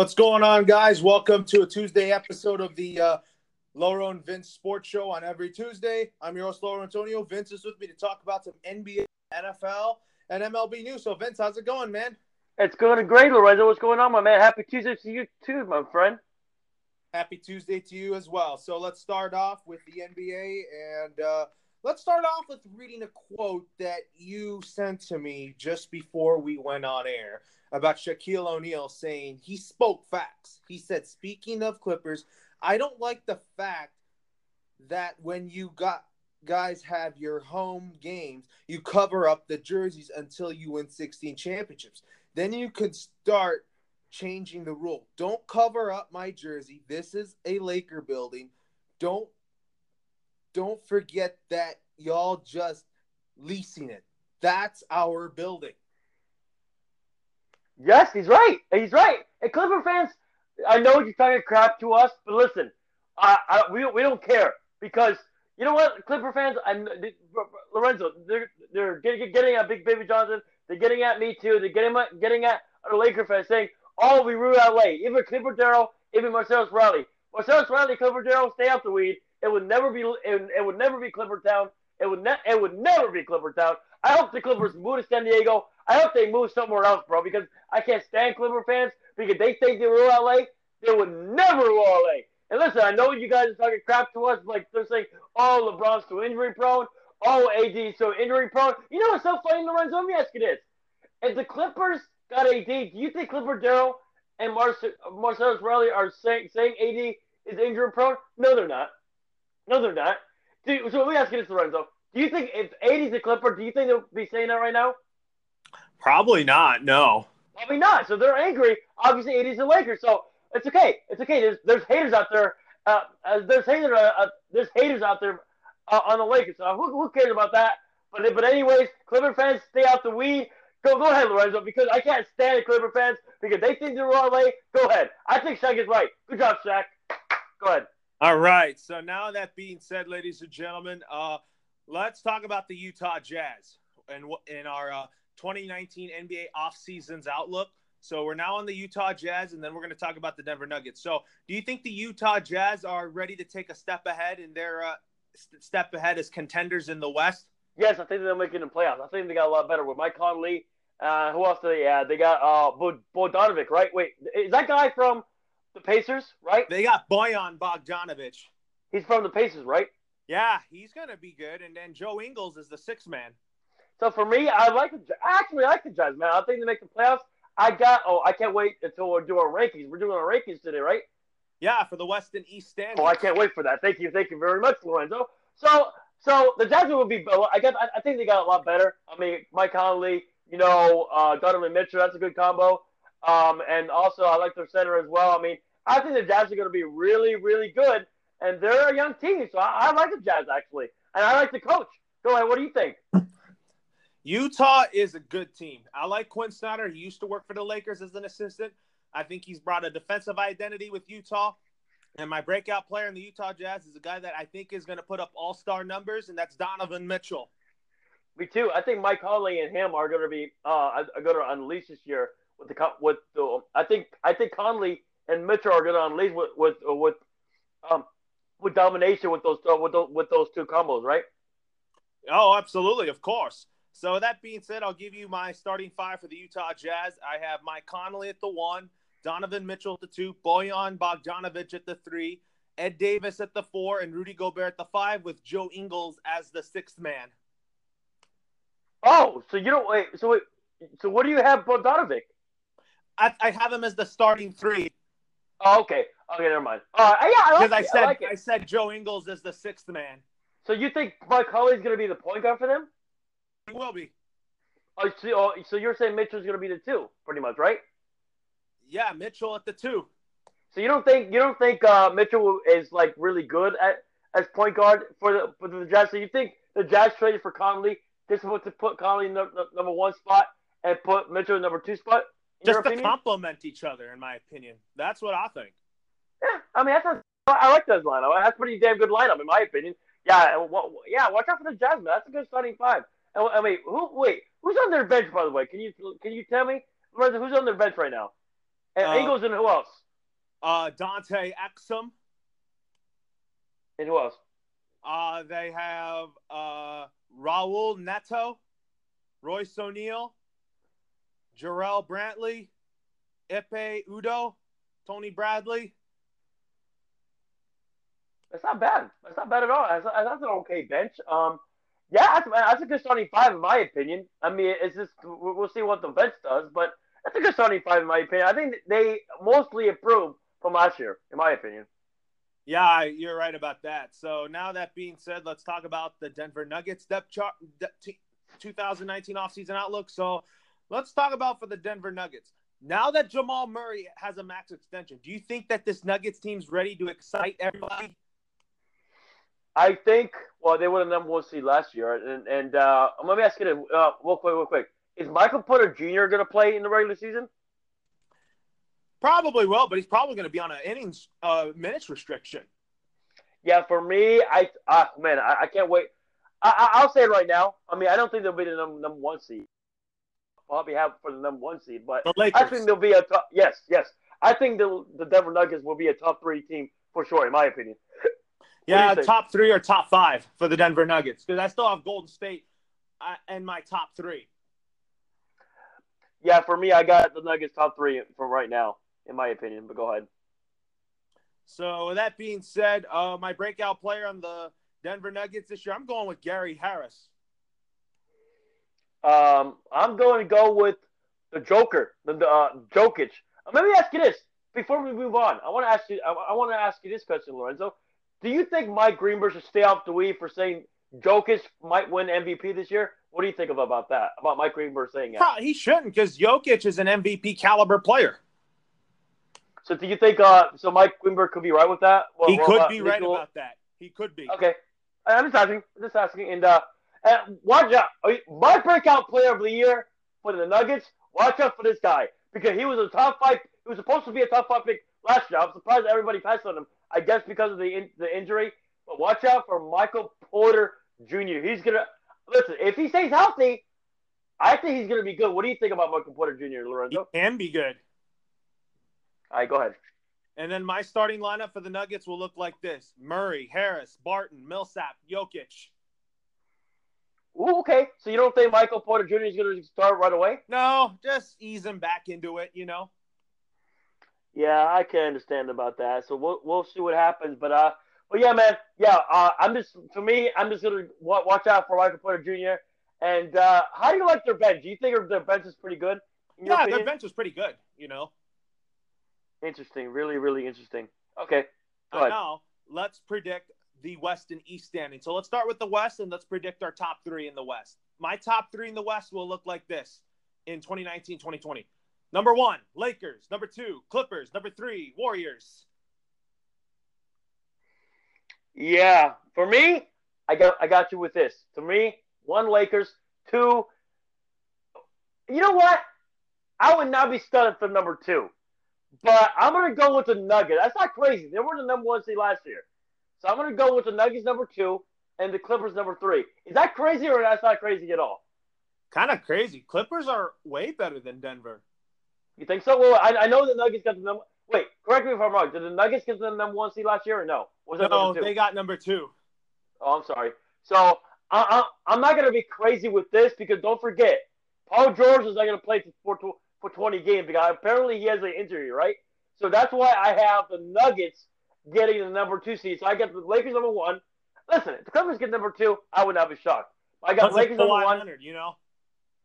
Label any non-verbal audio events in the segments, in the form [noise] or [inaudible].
What's going on, guys? Welcome to a Tuesday episode of the uh, Lauro and Vince Sports Show on every Tuesday. I'm your host, Lauro Antonio. Vince is with me to talk about some NBA, NFL, and MLB news. So, Vince, how's it going, man? It's going great, Lorenzo. What's going on, my man? Happy Tuesday to you too, my friend. Happy Tuesday to you as well. So let's start off with the NBA, and uh, let's start off with reading a quote that you sent to me just before we went on air about Shaquille O'Neal saying he spoke facts. He said, "Speaking of Clippers, I don't like the fact that when you got guys have your home games, you cover up the jerseys until you win 16 championships. Then you could start changing the rule. Don't cover up my jersey. This is a Laker building. Don't don't forget that y'all just leasing it. That's our building. Yes, he's right. He's right. And Clipper fans, I know you're talking crap to us, but listen, I, I, we, we don't care because you know what, Clipper fans, I'm Lorenzo, they're they're getting, at Big Baby Johnson. They're getting at me too. They're getting getting at the Laker fans saying, "Oh, we rule LA." Even Clipper Darrell, even Marcellus Wiley. Marcellus Wiley, Clipper Darrell, stay off the weed. It would never be. It, it would never be Clipper Town. It would ne- It would never be Clipper Town. I hope the Clippers move to San Diego. I hope they move somewhere else, bro, because I can't stand Clipper fans because they think they rule LA. They would never rule LA. And listen, I know you guys are talking crap to us, like they're saying, "Oh, LeBron's too injury prone. Oh, AD's so injury prone." You know what's so funny, Lorenzo? You this: If the Clippers got AD, do you think Clipper Darrell and Marce- Marcellus Wiley are saying saying AD is injury prone? No, they're not. No, they're not. Do, so let me ask you this, Lorenzo: Do you think if AD's a Clipper, do you think they'll be saying that right now? Probably not. No. Probably not. So they're angry. Obviously, AD's a Laker. So it's okay. It's okay. There's there's haters out there. Uh, uh there's haters. Uh, uh, there's haters out there uh, on the Lakers. So who, who cares about that? But but anyways, Clipper fans, stay out the weed. Go go ahead, Lorenzo, because I can't stand Clipper fans because they think they're wrong way. Go ahead. I think Shaq is right. Good job, Shaq. Go ahead. All right. So now that being said, ladies and gentlemen, uh, let's talk about the Utah Jazz and in our uh, 2019 NBA off seasons outlook. So we're now on the Utah Jazz, and then we're going to talk about the Denver Nuggets. So, do you think the Utah Jazz are ready to take a step ahead in their uh, step ahead as contenders in the West? Yes, I think they're making the playoffs. I think they got a lot better with Mike Conley. Uh, who else do they add? They got uh, Bogdanovic, right? Wait, is that guy from the Pacers, right? They got Bojan Bogdanovic. He's from the Pacers, right? Yeah, he's gonna be good. And then Joe Ingles is the sixth man. So for me, I like the actually I like the Jazz, man. I think they make the playoffs. I got. Oh, I can't wait until we do our rankings. We're doing our rankings today, right? Yeah, for the West and East standings. Oh, I can't wait for that. Thank you, thank you very much, Lorenzo. So, so the Jazz will be. I guess I, I think they got a lot better. I mean, Mike Conley, you know, uh, Donovan Mitchell. That's a good combo. Um, and also I like their center as well. I mean, I think the Jazz are going to be really, really good, and they're a young team, so I, I like the Jazz actually, and I like the coach. Go ahead. What do you think? [laughs] Utah is a good team. I like Quin Snyder. He used to work for the Lakers as an assistant. I think he's brought a defensive identity with Utah. And my breakout player in the Utah Jazz is a guy that I think is going to put up all star numbers, and that's Donovan Mitchell. Me too. I think Mike Conley and him are going to be uh, going to unleash this year with the with the. I think I think Conley and Mitchell are going to unleash with with with um with domination with those uh, with those, with those two combos, right? Oh, absolutely, of course. So that being said, I'll give you my starting five for the Utah Jazz. I have Mike Conley at the one, Donovan Mitchell at the two, Bojan Bogdanovic at the three, Ed Davis at the four, and Rudy Gobert at the five, with Joe Ingles as the sixth man. Oh, so you don't wait. So wait, so what do you have Bogdanovic? I, I have him as the starting three. Oh, okay. Okay, never mind. Uh, yeah, I like because I said I, like I said Joe Ingles is the sixth man. So you think Mike Conley's going to be the point guard for them? He will be. Oh, so, oh, so you're saying Mitchell's going to be the two, pretty much, right? Yeah, Mitchell at the two. So you don't think you don't think uh, Mitchell is like really good at as point guard for the for the Jazz? So you think the Jazz traded for Conley just supposed to put Conley in the, the number one spot and put Mitchell in number two spot? Just to complement each other, in my opinion. That's what I think. Yeah, I mean that's a, I like those lineup. That's pretty damn good lineup in my opinion. Yeah, well, yeah. Watch out for the man. That's a good starting five. I mean, who? Wait, who's on their bench? By the way, can you can you tell me, who's on their bench right now? And Uh, Ingles and who else? Uh, Dante Exum. And who else? Uh, they have uh, Raul Neto, Royce O'Neal, Jarrell Brantley, Ekpe Udoh, Tony Bradley. That's not bad. That's not bad at all. That's, that's an okay bench. Um, yeah, that's, that's a good starting five in my opinion. I mean, it's just we'll see what the bench does, but that's a good starting five in my opinion. I think they mostly improved from last year, in my opinion. Yeah, you're right about that. So now that being said, let's talk about the Denver Nuggets depth chart, de- t- 2019 offseason outlook. So let's talk about for the Denver Nuggets. Now that Jamal Murray has a max extension, do you think that this Nuggets team's ready to excite everybody? I think. Well, they were the number one seed last year, and and uh, let me ask you this, uh, real quick, real quick. Is Michael Porter Jr. going to play in the regular season? Probably will, but he's probably going to be on an innings uh, minutes restriction. Yeah, for me, I uh, man, I, I can't wait. I, will say it right now. I mean, I don't think they'll be the number, number one seed. Probably have for the number one seed, but. I think they'll be a top. Yes, yes. I think the the Denver Nuggets will be a top three team for sure, in my opinion. [laughs] yeah, top three or top five for the Denver Nuggets because I still have Golden State uh, in my top three. Yeah, for me, I got the Nuggets top three for right now, in my opinion. But go ahead. So with that being said, uh, my breakout player on the Denver Nuggets this year, I'm going with Gary Harris. Um, I'm going to go with the Joker, the, the uh, Jokic. Uh, let me ask you this before we move on. I want to ask you. I, I want to ask you this question, Lorenzo. Do you think Mike Greenberg should stay off the weed for saying Jokic might win MVP this year? What do you think of about that? About Mike Greenberg saying that? He shouldn't because Jokic is an MVP caliber player. So do you think? Uh, so Mike Greenberg could be right with that? Well, he could uh, be right about that. He could be. Okay, I'm just asking. I'm just asking. And uh, and watch out. My breakout player of the year for the Nuggets. Watch out for this guy because he was a top five. He was supposed to be a top five pick last year. I'm surprised everybody passed on him. I guess because of the in, the injury. But watch out for Michael Porter Jr. He's gonna listen. If he stays healthy, I think he's gonna be good. What do you think about Michael Porter Jr. Lorenzo? He can be good. All right, go ahead. And then my starting lineup for the Nuggets will look like this: Murray, Harris, Barton, Millsap, Jokic. Ooh, okay. So you don't think Michael Porter Jr. is gonna start right away? No, just ease him back into it. You know. Yeah, I can understand about that. So we'll we'll see what happens. But uh, but yeah, man, yeah. Uh, I'm just for me, I'm just gonna watch out for Michael Porter Jr. And uh, how do you like their bench? Do you think their bench is pretty good? Yeah, opinion? their bench was pretty good. You know. Interesting, really, really interesting. Okay, go now let's predict the West and East standing. So let's start with the West and let's predict our top three in the West. My top three in the West will look like this in 2019 2020. Number one, Lakers. Number two, Clippers. Number three, Warriors. Yeah, for me, I got I got you with this. To me, one Lakers, two. You know what? I would not be stunned for number two, but I'm gonna go with the Nuggets. That's not crazy. They were the number one seed last year, so I'm gonna go with the Nuggets number two and the Clippers number three. Is that crazy or that's not crazy at all? Kind of crazy. Clippers are way better than Denver. You think so? Well, I, I know the Nuggets got the number. Wait, correct me if I'm wrong. Did the Nuggets get the number one seed last year or no? No, they got number two. Oh, I'm sorry. So I, I, I'm not going to be crazy with this because don't forget, Paul George is not going to play for for 20 games because apparently he has an injury, right? So that's why I have the Nuggets getting the number two seed. So I get the Lakers number one. Listen, if the Clippers get number two, I would not be shocked. I got Lakers number one. You know.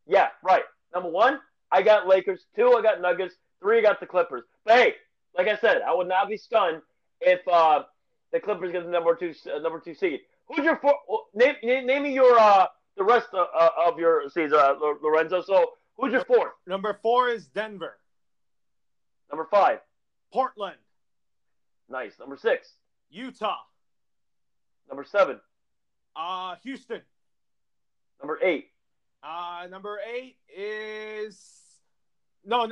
Yeah, right. Number one, I got Lakers. Two, I got Nuggets. Three, I got the Clippers. But hey, like I said, I would not be stunned if uh, the Clippers get the number two uh, number two seed. Who's your four? Name, name, name your uh, the rest of, uh, of your seeds, uh, Lorenzo. So who's your fourth? Number four is Denver. Number five. Portland. Nice. Number six. Utah. Number seven. Uh, Houston. Number eight. Uh, number eight is no.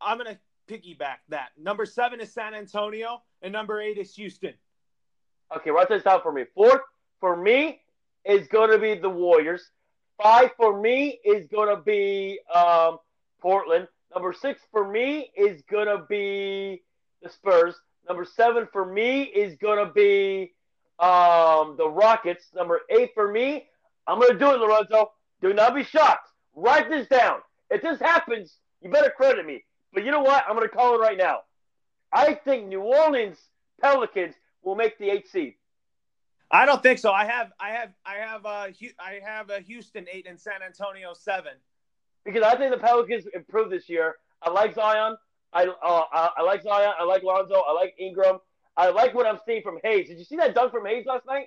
I'm gonna piggyback that. Number seven is San Antonio, and number eight is Houston. Okay, write this down for me. Fourth for me is going to be the Warriors. Five for me is going to be um, Portland. Number six for me is gonna be the Spurs. Number seven for me is gonna be um, the Rockets. Number eight for me, I'm gonna do it, Lorenzo. Do not be shocked. Write this down. If this happens, you better credit me. But you know what? I'm gonna call it right now. I think New Orleans Pelicans will make the eight seed. I don't think so. I have, I have, I have, uh, I have a Houston eight and San Antonio seven. Because I think the Pelicans improved this year. I like Zion. I, uh, I, I like Zion. I like Lonzo. I like Ingram. I like what I'm seeing from Hayes. Did you see that dunk from Hayes last night?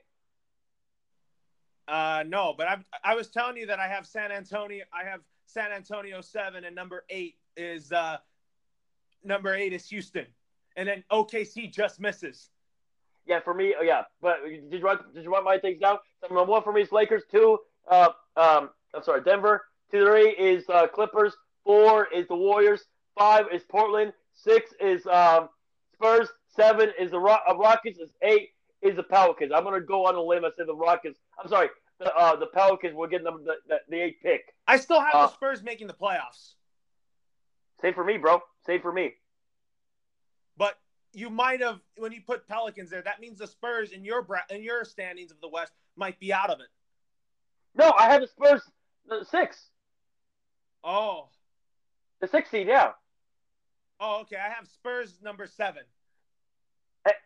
Uh, no, but I I was telling you that I have San Antonio. I have San Antonio seven, and number eight is uh, number eight is Houston, and then OKC just misses. Yeah, for me, oh, yeah. But did you write did you write my things down? Number one for me is Lakers. Two, uh, um, I'm sorry, Denver. Two, three is uh, Clippers. Four is the Warriors. Five is Portland. Six is um, Spurs. Seven is the Ro- uh, Rockets. Is eight is the Pelicans. I'm gonna go on a limb and say the Rockets. I'm sorry, the uh, the Pelicans will get them the, the, the eighth pick. I still have uh, the Spurs making the playoffs. Same for me, bro. Same for me. But you might have when you put Pelicans there. That means the Spurs in your in your standings of the West might be out of it. No, I have the Spurs the six. Oh, the six seed, yeah. Oh, okay. I have Spurs number seven.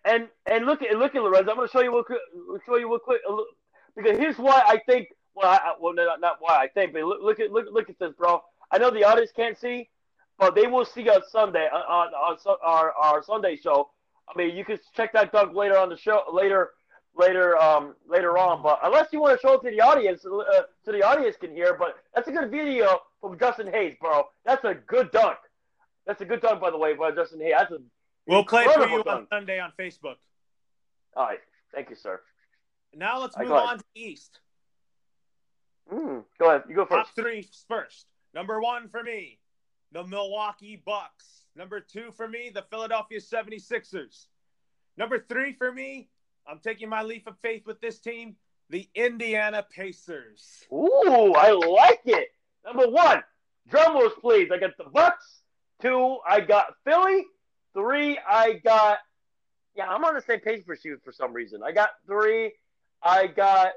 And and, look at look at Lorenzo. I'm going to show you what show you quick because here's why I think. Well, I, well, not, not why I think, but look, at look look at this, bro. I know the audience can't see, but they will see us Sunday on, on, on our our Sunday show. I mean, you can check that dunk later on the show later later um later on. But unless you want to show it to the audience, uh, so the audience can hear. But that's a good video from Justin Hayes, bro. That's a good dunk. That's a good dunk, by the way, by Justin Hayes. That's a we'll play for you dunk. on Sunday on Facebook. All right, thank you, sir. Now let's move on to East. Mm, go ahead. You go first. Top three first. Number one for me, the Milwaukee Bucks. Number two for me, the Philadelphia 76ers. Number three for me, I'm taking my leap of faith with this team, the Indiana Pacers. Ooh, I like it. Number one, drum rolls, please. I got the Bucks. Two, I got Philly. Three, I got. Yeah, I'm on the same page for you for some reason. I got three. I got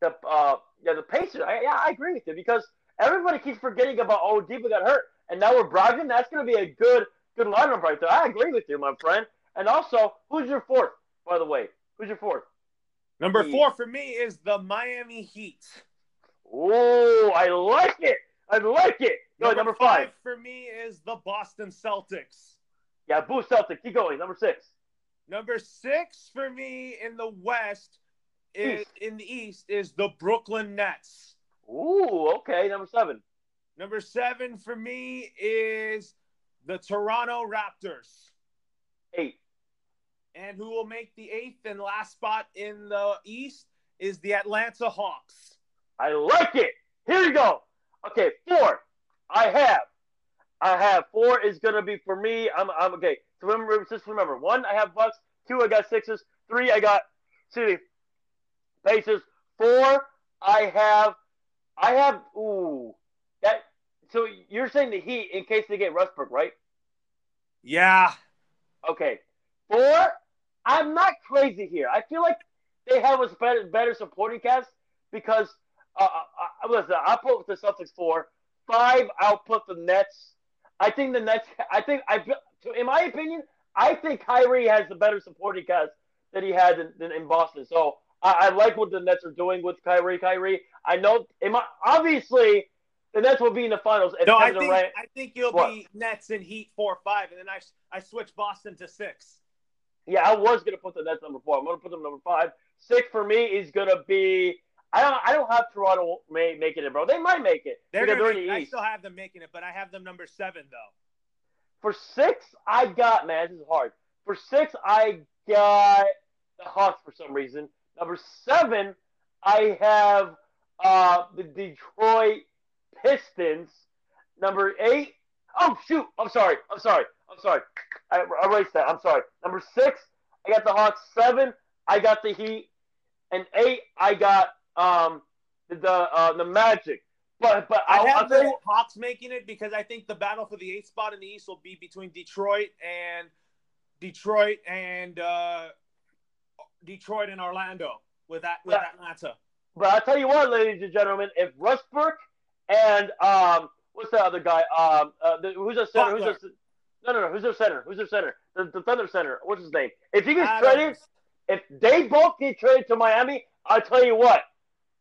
the uh yeah the Pacers. I, yeah, I agree with you because everybody keeps forgetting about oh Diva got hurt and now we're Brogdon. That's going to be a good good lineup right there. I agree with you, my friend. And also, who's your fourth? By the way, who's your fourth? Number four for me is the Miami Heat. Oh, I like it. I like it. Go number, number five. five. for me is the Boston Celtics. Yeah, boo Celtics. Keep going. Number six. Number six for me in the West, is, in the East, is the Brooklyn Nets. Ooh, okay. Number seven. Number seven for me is the Toronto Raptors. Eight. And who will make the eighth and last spot in the East is the Atlanta Hawks. I like it. Here you go. Okay, four. I have. I have four is gonna be for me. I'm I'm okay. So remember, just remember. One, I have Bucks. Two, I got Sixes; Three, I got City Pacers. Four, I have. I have. Ooh, that. So you're saying the Heat in case they get Westbrook, right? Yeah. Okay. Four. I'm not crazy here. I feel like they have a better, better supporting cast because uh, uh, uh, listen, I'll put the Celtics four. Five, I'll put the Nets. I think the Nets. I think I. In my opinion, I think Kyrie has the better supporting cast that he had in, in, in Boston. So I, I, like what the Nets are doing with Kyrie. Kyrie. I know. My, obviously, the Nets will be in the finals. no, I think, I think you'll what? be Nets and Heat four five, and then I I switch Boston to six. Yeah, I was gonna put the Nets number four. I'm gonna put them number five. Six for me is gonna be I don't. I don't have Toronto may, making it, bro. They might make it. They're, they're in the I still have them making it, but I have them number seven though. For six, I got man. This is hard. For six, I got the Hawks for some reason. Number seven, I have uh, the Detroit Pistons. Number eight, oh shoot, I'm sorry, I'm sorry, I'm sorry. I erased that. I'm sorry. Number six, I got the Hawks. Seven, I got the Heat, and eight, I got um, the uh, the Magic. But but I I'll, have the Hawks making it because I think the battle for the eighth spot in the East will be between Detroit and Detroit and uh, Detroit and Orlando with that with Yeah. Atlanta. but I'll tell you what, ladies and gentlemen, if Westbrook and um, what's the other guy? Um, uh, the, who's their center? Who's Butler. their, no, no, no. Who's their center? Who's their center? The, the Thunder center. What's his name? If he gets traded, if they both get traded to Miami, I'll tell you what,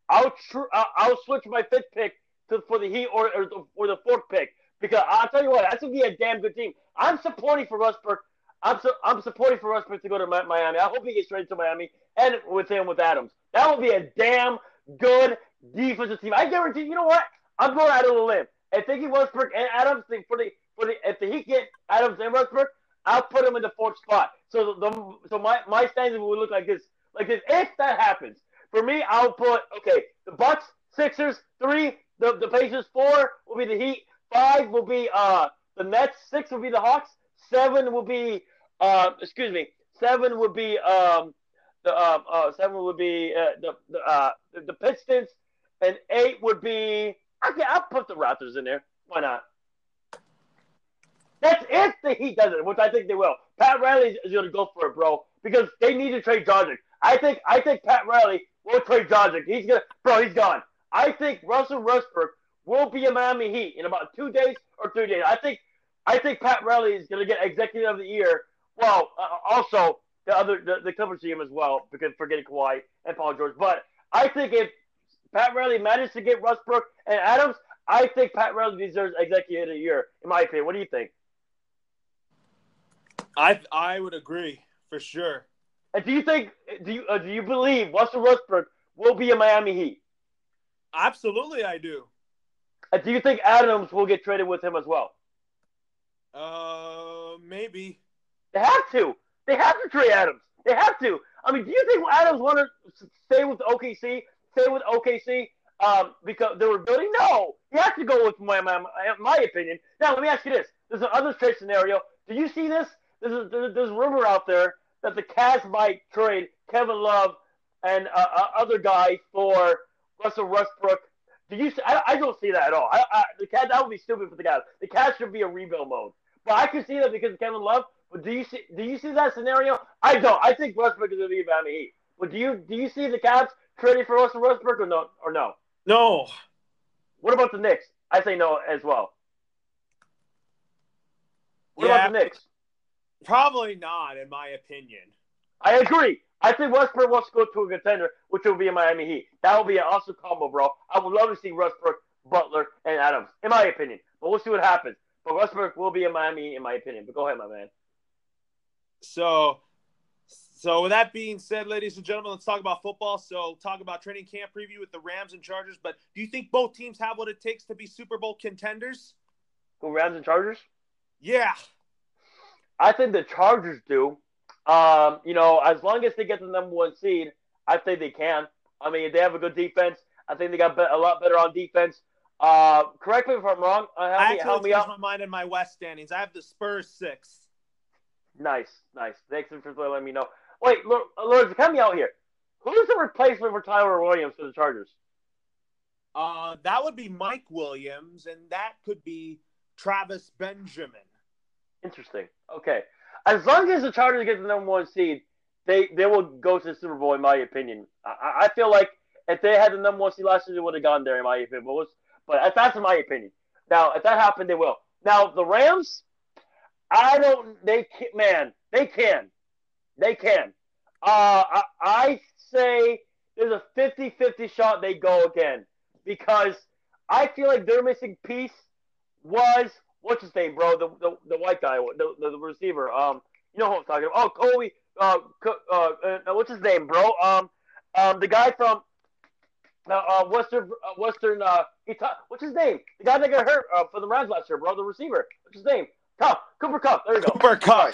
I'll tr- I'll, I'll switch my fifth pick to for the Heat or or the, or the fourth pick because I'll tell you what, that's gonna be a damn good team. I'm supporting for Westbrook. I'm su- I'm supporting for Westbrook to go to Miami. I hope he gets traded to Miami and with him with Adams. That will be a damn good defensive team. I guarantee. You know what? I'm going out on a limb. They get Westbrook and Adams for the for the if the Heat get Adams and Westbrook, I'll put him in the fourth spot. So the, the so my my standings will look like this like this if that happens. For me, I'll put okay the Bucks, Sixers, three. The the Pacers, four will be the Heat. Five will be uh the Nets. Six will be the Hawks. Seven will be uh excuse me. Seven would be um the uh, uh seven would be uh, the the uh the, Pistons, and eight would be okay. I'll put the Raptors in there. Why not? That's if the Heat does it, which I think they will. Pat Riley is going to go for it, bro, because they need to trade Dragic. I think I think Pat Riley will trade Dragic. He's gonna, bro, he's gone. I think Russell Westbrook will be a Miami Heat in about two days or three days. I think I think Pat Riley is to get Executive of the Year. Well, uh, also the other the, the Clippers team as well because forgetting Kawhi and Paul George. But I think if Pat Riley managed to get Westbrook and Adams, I think Pat Riley deserves Executive of the Year. In my opinion, what do you think? I I would agree for sure. And do you think do you uh, do you believe Russell Westbrook will be a Miami Heat? Absolutely, I do. And do you think Adams will get traded with him as well? Uh, maybe. They have to. They have to trade Adams. They have to. I mean, do you think Adams want to stay with OKC? Stay with OKC um, because they were building? No, he has to go with my, my my opinion. Now, let me ask you this: There's another trade scenario. Do you see this? There's a, there's, there's rumor out there that the Cavs might trade Kevin Love and uh, uh, other guys for Russell Westbrook. Do you? See, I, I don't see that at all. I, I, the Cavs that would be stupid for the Cavs. The Cavs should be a rebuild mode. But I can see that because of Kevin Love. But do you see? Do you see that scenario? I don't. I think Westbrook is going to be Miami Heat. But do you? Do you see the Cavs trading for Russell Westbrook or no? Or no? No. What about the Knicks? I say no as well. What Yeah. about the Knicks? Probably not, in my opinion. I agree. I think Westbrook wants to go to a contender, which will be a Miami Heat. That will be an awesome combo, bro. I would love to see Westbrook, Butler, and Adams, in my opinion. But we'll see what happens. But Westbrook will be in Miami, in my opinion. But go ahead, my man. So, so with that being said, ladies and gentlemen, let's talk about football. So, talk about training camp preview with the Rams and Chargers. But do you think both teams have what it takes to be Super Bowl contenders? Who Rams and Chargers? Yeah. I think the Chargers do. Um, you know, as long as they get the number one seed, I think they can. I mean, they have a good defense. I think they got a lot better on defense. Uh, correct me if I'm wrong. Uh, help I me, help me changed out. my mind in my West standings. I have the Spurs six. Nice, nice. Thanks for letting me know. Wait, Lord, help me out here. Who's the replacement for Tyrell Williams for the Chargers? Uh, that would be Mike Williams, and that could be Travis Benjamin. Interesting. Okay. As long as the Chargers get the number one seed, they they will go to the Super Bowl, in my opinion. I, I feel like if they had the number one seed last year, they would have gone there, in my opinion. But, but that's in my opinion. Now, if that happened, they will. Now, the Rams, I don't. They can, man, they can, they can. Uh, I, I say there's a 50-50 shot they go again because I feel like their missing piece was what's his name, bro? The the, the white guy, the, the, the receiver. Um, you know who I'm talking about? Oh, Kobe. Uh, uh, uh, what's his name, bro? Um, um, the guy from uh, uh Western uh, Western. Uh, what's his name? The guy that got hurt uh, for the Rams last year, bro. The receiver. What's his name? Kupp. Cooper Kupp. There you go. Cooper Kupp.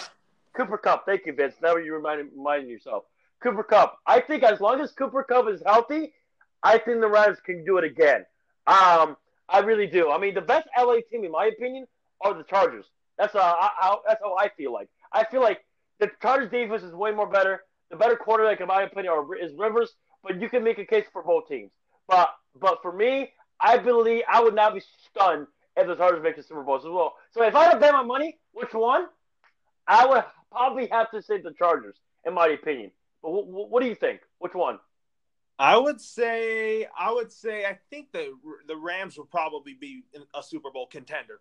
Cooper Kupp. Thank you, Vince. Now you reminding reminding yourself. Cooper Kupp. I think as long as Cooper Kupp is healthy, I think the Rams can do it again. Um, I really do. I mean, the best LA team, in my opinion, are the Chargers. That's uh, how that's how I feel like. I feel like the Chargers defense is way more better. The better quarterback, in my opinion, is Rivers. But you can make a case for both teams. But but for me, I believe I would not be stunned if the Chargers make the Super Bowl as well. So if I had to bet my money, which one? I would probably have to say the Chargers, in my opinion. But w- w- what do you think? Which one? I would say, I would say, I think the the Rams would probably be a Super Bowl contender.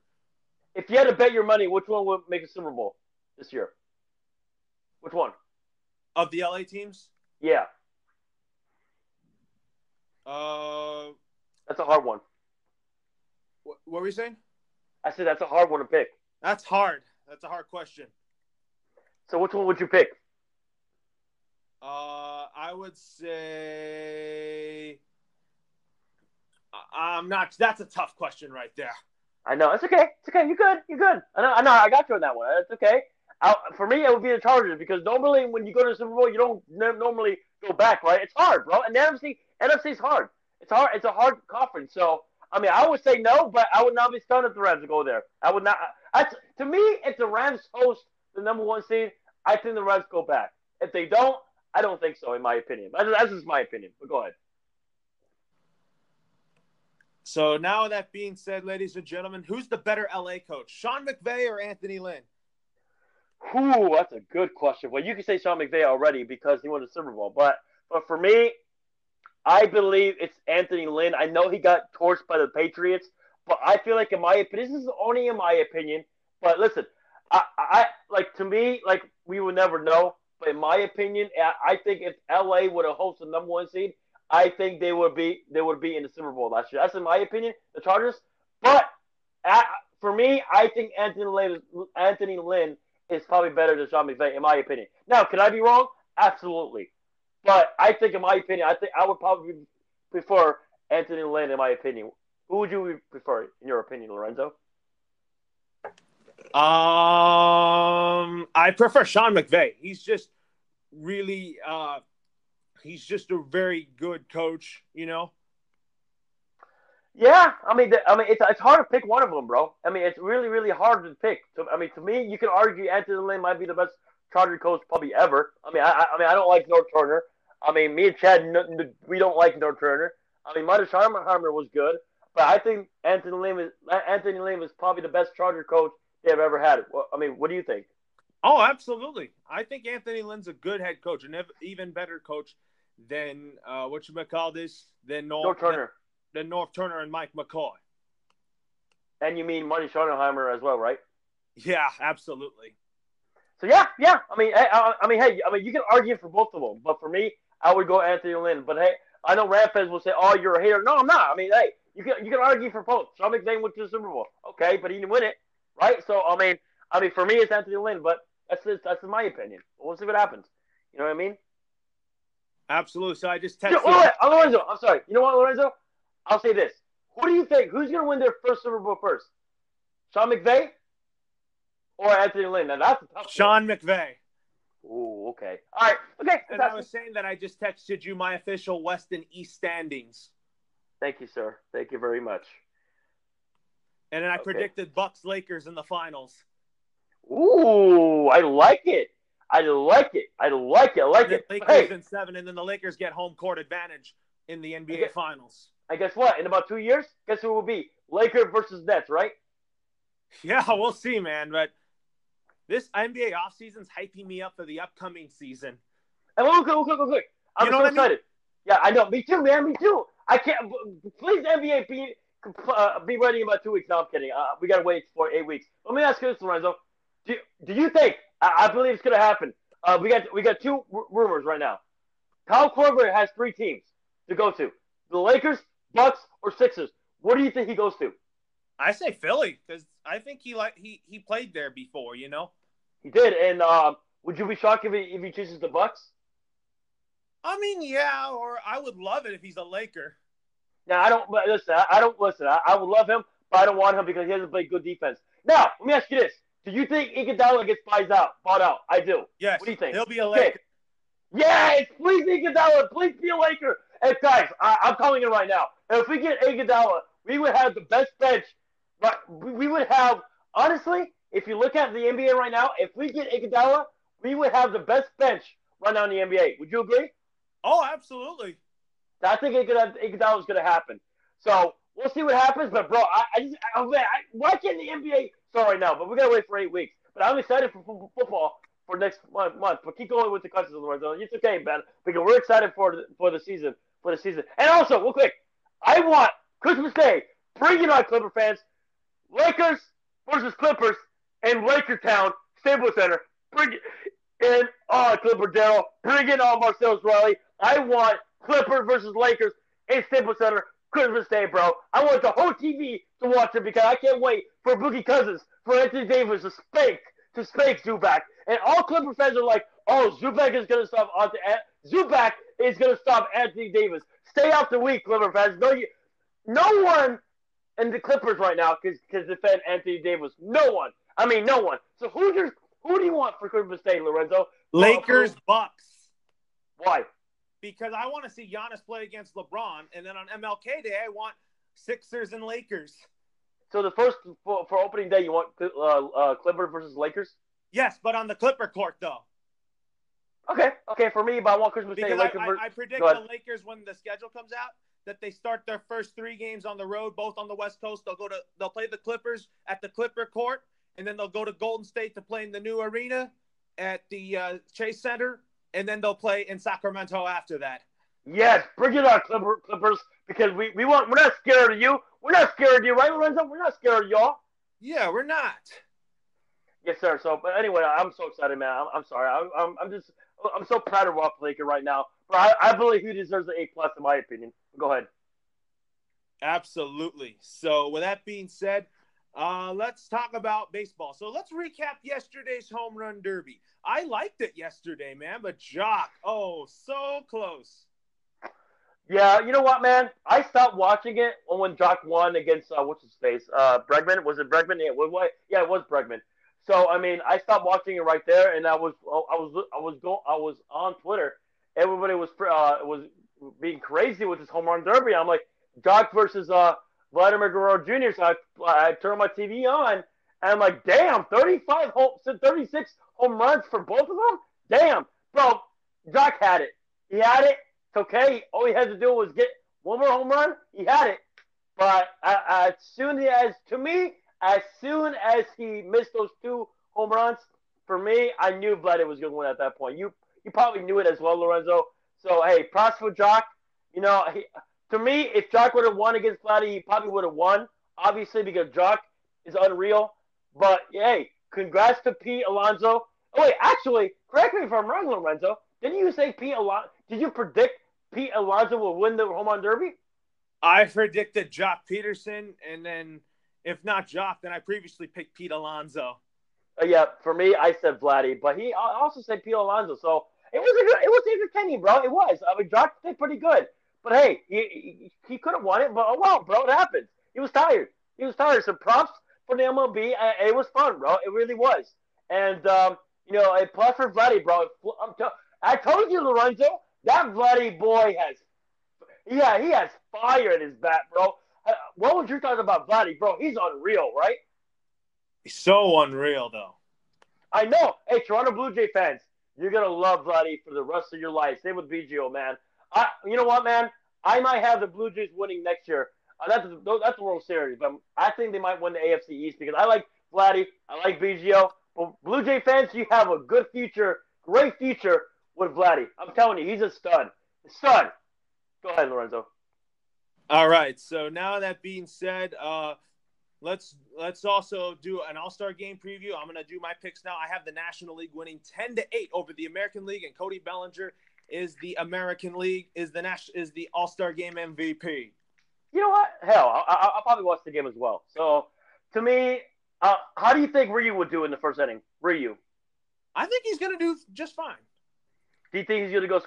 If you had to bet your money, which one would make a Super Bowl this year? Which one? Of the LA teams? Yeah. Uh, that's a hard one. What, what were you saying? I said that's a hard one to pick. That's hard. That's a hard question. So which one would you pick? Uh, I would say I'm not. That's a tough question right there. I know it's okay. It's okay. You're good. You're good. I know. I know. I got you on that one. It's okay. I, for me, it would be the Chargers because normally when you go to the Super Bowl, you don't normally go back, right? It's hard, bro. And NFC NFC is hard. It's hard. It's a hard conference. So I mean, I would say no, but I would not be stunned if the Rams go there. I would not. I, to me, if the Rams host the number one seed, I think the Rams go back. If they don't, I don't think so, in my opinion. That's just my opinion. But go ahead. So now that being said, ladies and gentlemen, who's the better LA coach, Sean McVay or Anthony Lynn? Ooh, that's a good question. Well, you can say Sean McVay already because he won the Super Bowl, but but for me, I believe it's Anthony Lynn. I know he got torched by the Patriots, but I feel like in my opinion, this is only in my opinion. But listen, I, I like to me, like we will never know. But in my opinion, I think if LA would have hosted the number one seed, I think they would be they would be in the Super Bowl last year. That's in my opinion, the Chargers. But at, for me, I think Anthony Lynn, Anthony Lynn is probably better than Sean McVay, in my opinion. Now, can I be wrong? Absolutely. But I think, in my opinion, I think I would probably prefer Anthony Lynn, in my opinion. Who would you prefer, in your opinion, Lorenzo? Um, I prefer Sean McVay. He's just really, uh, he's just a very good coach. You know. Yeah, I mean, I mean, it's it's hard to pick one of them, bro. I mean, it's really, really hard to pick. So, I mean, to me, you can argue Anthony Lynn might be the best Charger coach probably ever. I mean, I, I mean, I don't like Norv Turner. I mean, me and Chad, we don't like Norv Turner. I mean, Marty Schottenheimer was good, but I think Anthony Lynn is Anthony Lynn is probably the best Charger coach they've ever had. Well, I mean, what do you think? Oh, absolutely. I think Anthony Lynn's a good head coach, an even better coach than uh, what you call this than North, Norv Turner, than Norv Turner and Mike McCoy. And you mean Marty Schottenheimer as well, right? Yeah, absolutely. So yeah, yeah. I mean, I, I, mean, hey, I mean, you can argue for both of them, but for me, I would go Anthony Lynn. But hey, I know Ram fans will say, "Oh, you're a hater." No, I'm not. I mean, hey, you can you can argue for both. Sean McVay went to the Super Bowl, okay, but he didn't win it, right? So I mean, I mean, for me, it's Anthony Lynn, but that's just, that's my opinion. We'll see what happens. You know what I mean? Absolutely. So I just texted. You know, wait, uh, Lorenzo, I'm sorry. You know what, Lorenzo? I'll say this. Who do you think? Who's going to win their first Super Bowl first? Sean McVay or Anthony Lynn? Now that's a tough Sean one. McVay. Oh, okay. All right. Okay. And I was saying that I just texted you my official West and East standings. Thank you, sir. Thank you very much. And then I okay. predicted Bucks Lakers in the finals. Ooh, I like it. I like it. I like it. I like it. Lakers hey. in seven, and then the Lakers get home court advantage in the NBA guess, Finals. I guess what? In about two years, guess who will be? Lakers versus Nets, right? Yeah, [laughs] we'll see, man. But this NBA offseason's hyping me up for the upcoming season. And look, look, look, look, look. I'm you know so excited. I mean? Yeah, I know. Me too, man. Me too. I can't. Please, NBA, be uh, be ready in about two weeks. No, I'm kidding. Uh, we gotta wait for eight weeks. Let me ask you this, Lorenzo. Do, do you think? I, I believe it's gonna happen. Uh, we got we got two r- rumors right now. Kyle Korver has three teams to go to: the Lakers, Bucks, or Sixers. What do you think he goes to? I say Philly because I think he like he he played there before. You know. He did, and um, would you be shocked if he if he chooses the Bucks? I mean, yeah, or I would love it if he's a Laker. Now I don't. But listen, I, I don't listen. I, I, would love him, but I don't want him because he hasn't played good defense. Now, let me ask you this: Do you think Iguodala gets buys out, bought out? I do. Yes. What do you think? He'll be a Laker. Okay. Yes, please Iguodala, please be a Laker. And guys, I, am calling it right now. If we get Iguodala, we would have the best bench. But we would have honestly, if you look at the NBA right now, if we get Iguodala, we would have the best bench right now in the NBA. Would you agree? Oh, absolutely. I think Iguodala is going to happen. So we'll see what happens. But bro, I, I just I, man, I, why can't the NBA right now? But we gotta wait for eight weeks. But I'm excited for, for football for next month. month. But keep going with the questions, Lorenzo. It's okay, man, because we're excited for the, for the season for the season. And also, real quick, I want Christmas Day. Bring it on, Clipper fans. Lakers versus Clippers in Lakertown Staples Center. Bring in on Clipper Darrell. Bring it on Marcellus Wiley. I want Clippers versus Lakers in Staples Center Christmas Day, bro. I want the whole TV to watch it because I can't wait for Boogie Cousins, for Anthony Davis to spank, to spank Zubac. And all Clipper fans are like, oh, Zubac is going to stop Anthony. Eh, Zubac is going to stop Anthony Davis. Stay out the week, Clipper fans. No, you, no one in the Clippers right now can, can defend Anthony Davis. No one. I mean, no one. So who's your, who do you want for Christmas Day, Lorenzo? Lakers, Bucks. Why? Because I want to see Giannis play against LeBron, and then on MLK Day, I want Sixers and Lakers. So the first for, for opening day, you want uh, uh, Clippers versus Lakers? Yes, but on the Clipper court though. Okay, okay, for me, but I want Christmas Because Day. I, Lakers I, I predict the Lakers when the schedule comes out that they start their first three games on the road, both on the West Coast. They'll go to they'll play the Clippers at the Clipper court, and then they'll go to Golden State to play in the new arena at the uh, Chase Center, and then they'll play in Sacramento after that. Yes, bring it on, Clipper, Clippers, because we, we want we're not scared of you. We're not scared of you, right, Lorenzo? We're not scared of y'all. Yeah, we're not. Yes, sir. So, but anyway, I'm so excited, man. I'm, I'm sorry. I'm, I'm, I'm just I'm so proud of Rob Laker right now. But I, I believe he deserves an A plus in my opinion. Go ahead. Absolutely. So, with that being said, uh, let's talk about baseball. So, let's recap yesterday's home run derby. I liked it yesterday, man, but Joc, oh, so close. Yeah, you know what, man? I stopped watching it when Joc won against uh, what's his face, uh, Bregman. Was it Bregman? Yeah, what, what? Yeah, it was Bregman. So I mean, I stopped watching it right there, and I was, I was, I was go, I was on Twitter. Everybody was, uh, was being crazy with this home run derby. I'm like, Joc versus uh, Vladimir Guerrero Jr. So I, I turned my TV on, and I'm like, damn, 35 home, 36 home runs for both of them. Damn, bro, Joc had it. He had it. It's okay. All he had to do was get one more home run. He had it. But as soon as, to me, as soon as he missed those two home runs, for me, I knew Vladdy was going to win at that point. You you probably knew it as well, Lorenzo. So hey, props for Joc. You know, he, to me, if Joc would have won against Vladdy, he probably would have won. Obviously, because Joc is unreal. But hey, congrats to Pete Alonso. Oh wait, actually, correct me if I'm wrong, Lorenzo. Didn't you say Pete Alonso? Did you predict Pete Alonso will win the home run derby? I predicted Joc Pederson, and then if not Joc, then I previously picked Pete Alonso. Uh, yeah, for me, I said Vladdy, but he also said Pete Alonso. So it was a good, it was entertaining, bro. It was. I mean, Joc did pretty good, but hey, he he, could have won it, but oh well, bro, it happens. He was tired. He was tired. So props for the MLB. Uh, It was fun, bro. It really was. And um, you know, a plus for Vladdy, bro. I'm t- I told you, Lorenzo, that Vladdy boy has, yeah, he has fire in his bat, bro. Uh, what was your thoughts about Vladdy, bro? He's unreal, right? He's so unreal, though. I know. Hey, Toronto Blue Jay fans, you're gonna love Vladdy for the rest of your life. Same with Biggio, man. I, you know what, man? I might have the Blue Jays winning next year. Uh, that's that's the World Series, but I think they might win the AFC East because I like Vladdy, I like Biggio. But Blue Jay fans, you have a good future, great future with Vladdy. I'm telling you, he's a stud. Stud. Go ahead, Lorenzo. All right. So now that being said, uh, let's let's also do an All Star game preview. I'm gonna do my picks now. I have the National League winning ten to eight over the American League, and Cody Bellinger is the American League is the Nash is the All Star game MVP. You know what? Hell, I, I, I'll probably watch the game as well. So, to me, uh, how do you think Ryu would do in the first inning? Ryu. I think he's gonna do just fine. Do you think he's going to go?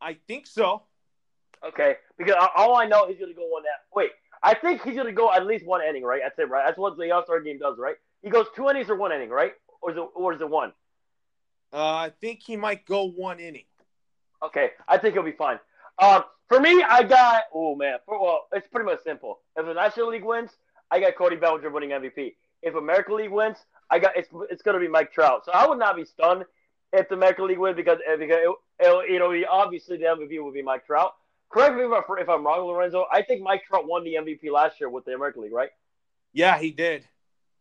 I think so. Okay, because all I know he's going to go one that. Wait, I think he's going to go at least one inning, right? That's it, right? That's what the All Star game does, right? He goes two innings or one inning, right? Or is it or is it one? Uh, I think he might go one inning. Okay, I think he'll be fine. Um, for me, I got oh man. For, well, it's pretty much simple. If the National League wins, I got Cody Bellinger winning MVP. If American League wins, I got it's it's going to be Mike Trout. So I would not be stunned if the American League wins because because it, it'll, it'll be obviously the MVP will be Mike Trout. correct me if, I, if I'm wrong, Lorenzo. I think Mike Trout won the MVP last year with the American League, right? Yeah, he did.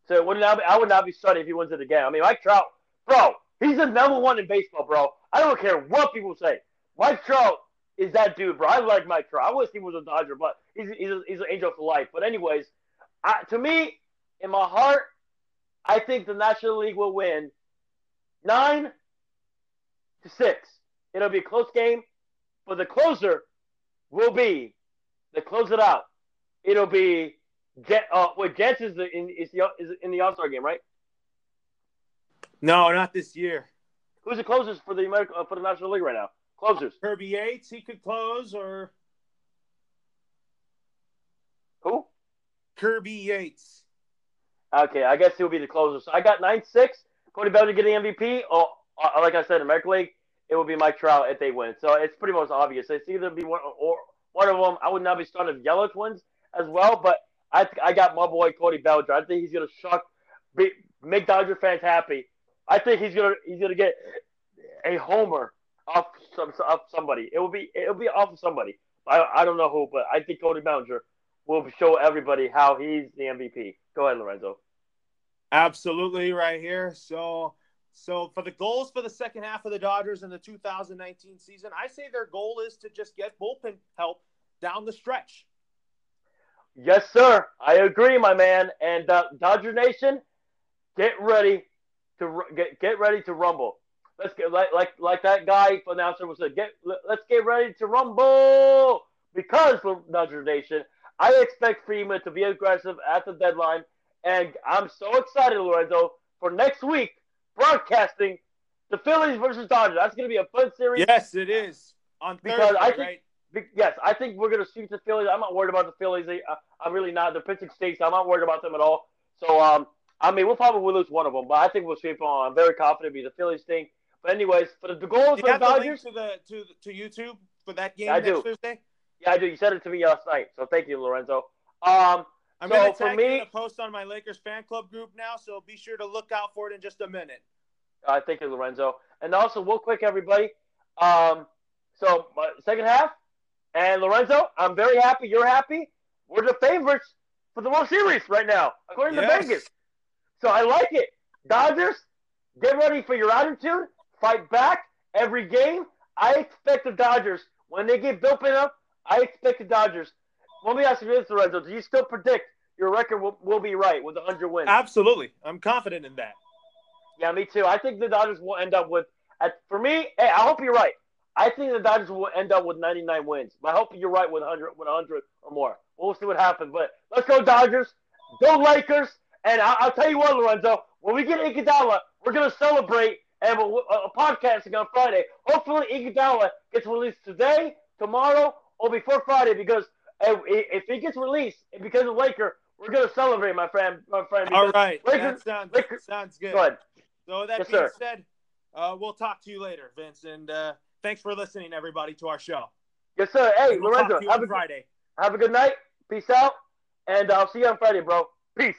So would not be, I would not be stunned if he wins it again. I mean, Mike Trout, bro, he's the number one in baseball, bro. I don't care what people say. Mike Trout is that dude, bro. I like Mike Trout. I wish he was a Dodger, but he's he's, a, he's an angel for life. But anyways, I, to me, in my heart, I think the National League will win nine to six. It'll be a close game, but the closer will be the close it out. It'll be uh, wait, is in is the is in the All Star game, right? No, not this year. Who's the closest for the American uh, for the National League right now? Closers. Kirby Yates, he could close, or who? Kirby Yates. Okay, I guess he'll be the closer. So I got nine six. Cody Bellinger getting MVP. Oh, uh, like I said, American League, it will be Mike Trout if they win. So it's pretty much obvious. It's either be one or one of them. I would not be starting if Yelich wins as well, but I I got my boy Cody Bellinger. I think he's gonna shock, be, make Dodger fans happy. I think he's gonna he's gonna get a homer off some off somebody. It will be it'll be off of somebody. I I don't know who, but I think Cody Bellinger will show everybody how he's the MVP. Go ahead, Lorenzo. Absolutely, right here. So. So for the goals for the second half of the Dodgers in the 2019 season, I say their goal is to just get bullpen help down the stretch. Yes, sir. I agree, my man. And uh, Dodger Nation, get ready to get get ready to rumble. Let's get like like like that guy announcer was said. Get let's get ready to rumble because Dodger Nation. I expect Friedman to be aggressive at the deadline, and I'm so excited, Lorenzo, for next week broadcasting the Phillies versus Dodgers. That's going to be a fun series. Yes, it is on because Thursday, I think, right? Yes, I think we're going to sweep the Phillies. I'm not worried about the Phillies. I'm really not. They're pitching stakes. I'm not worried about them at all. So, um, I mean, we'll probably lose one of them, but I think we'll sweep them. I'm very confident it'll be the Phillies thing. But anyways, for the, the goals for the Dodgers the to the to to YouTube for that game yeah, I do. Thursday. Yeah, I do. You said it to me last night, so thank you, Lorenzo. Um, I'm so going to tag me, a post on my Lakers fan club group now, so be sure to look out for it in just a minute. Uh, thank you, Lorenzo. And also, real quick, everybody. Um, so uh, second half, and Lorenzo, I'm very happy. You're happy. We're the favorites for the World Series right now, according yes. to Vegas. So I like it. Dodgers, get ready for your attitude. Fight back every game. I expect the Dodgers when they get built up. I expect the Dodgers. Let me ask you this, Lorenzo. Do you still predict your record will, will be right with 100 wins? Absolutely. I'm confident in that. Yeah, me too. I think the Dodgers will end up with. At, for me, hey, I hope you're right. I think the Dodgers will end up with 99 wins. But I hope you're right with 100, with 100 or more. We'll see what happens. But let's go Dodgers. Go Lakers. And I, will tell you what, Lorenzo. When we get Iguodala, we're gonna celebrate and we're, uh, podcasting on Friday. Hopefully, Iguodala gets released today, tomorrow, or before Friday because if, if he gets released because of Laker, we're gonna celebrate, my friend. My friend. All right. Lakers, that sounds, Lakers, sounds good. Go ahead. So that yes, being sir. said, uh, we'll talk to you later, Vince, and uh, thanks for listening, everybody, to our show. Yes, sir. Hey, we'll Lorenzo, have a Friday. Have a good night. Peace out, and I'll see you on Friday, bro. Peace.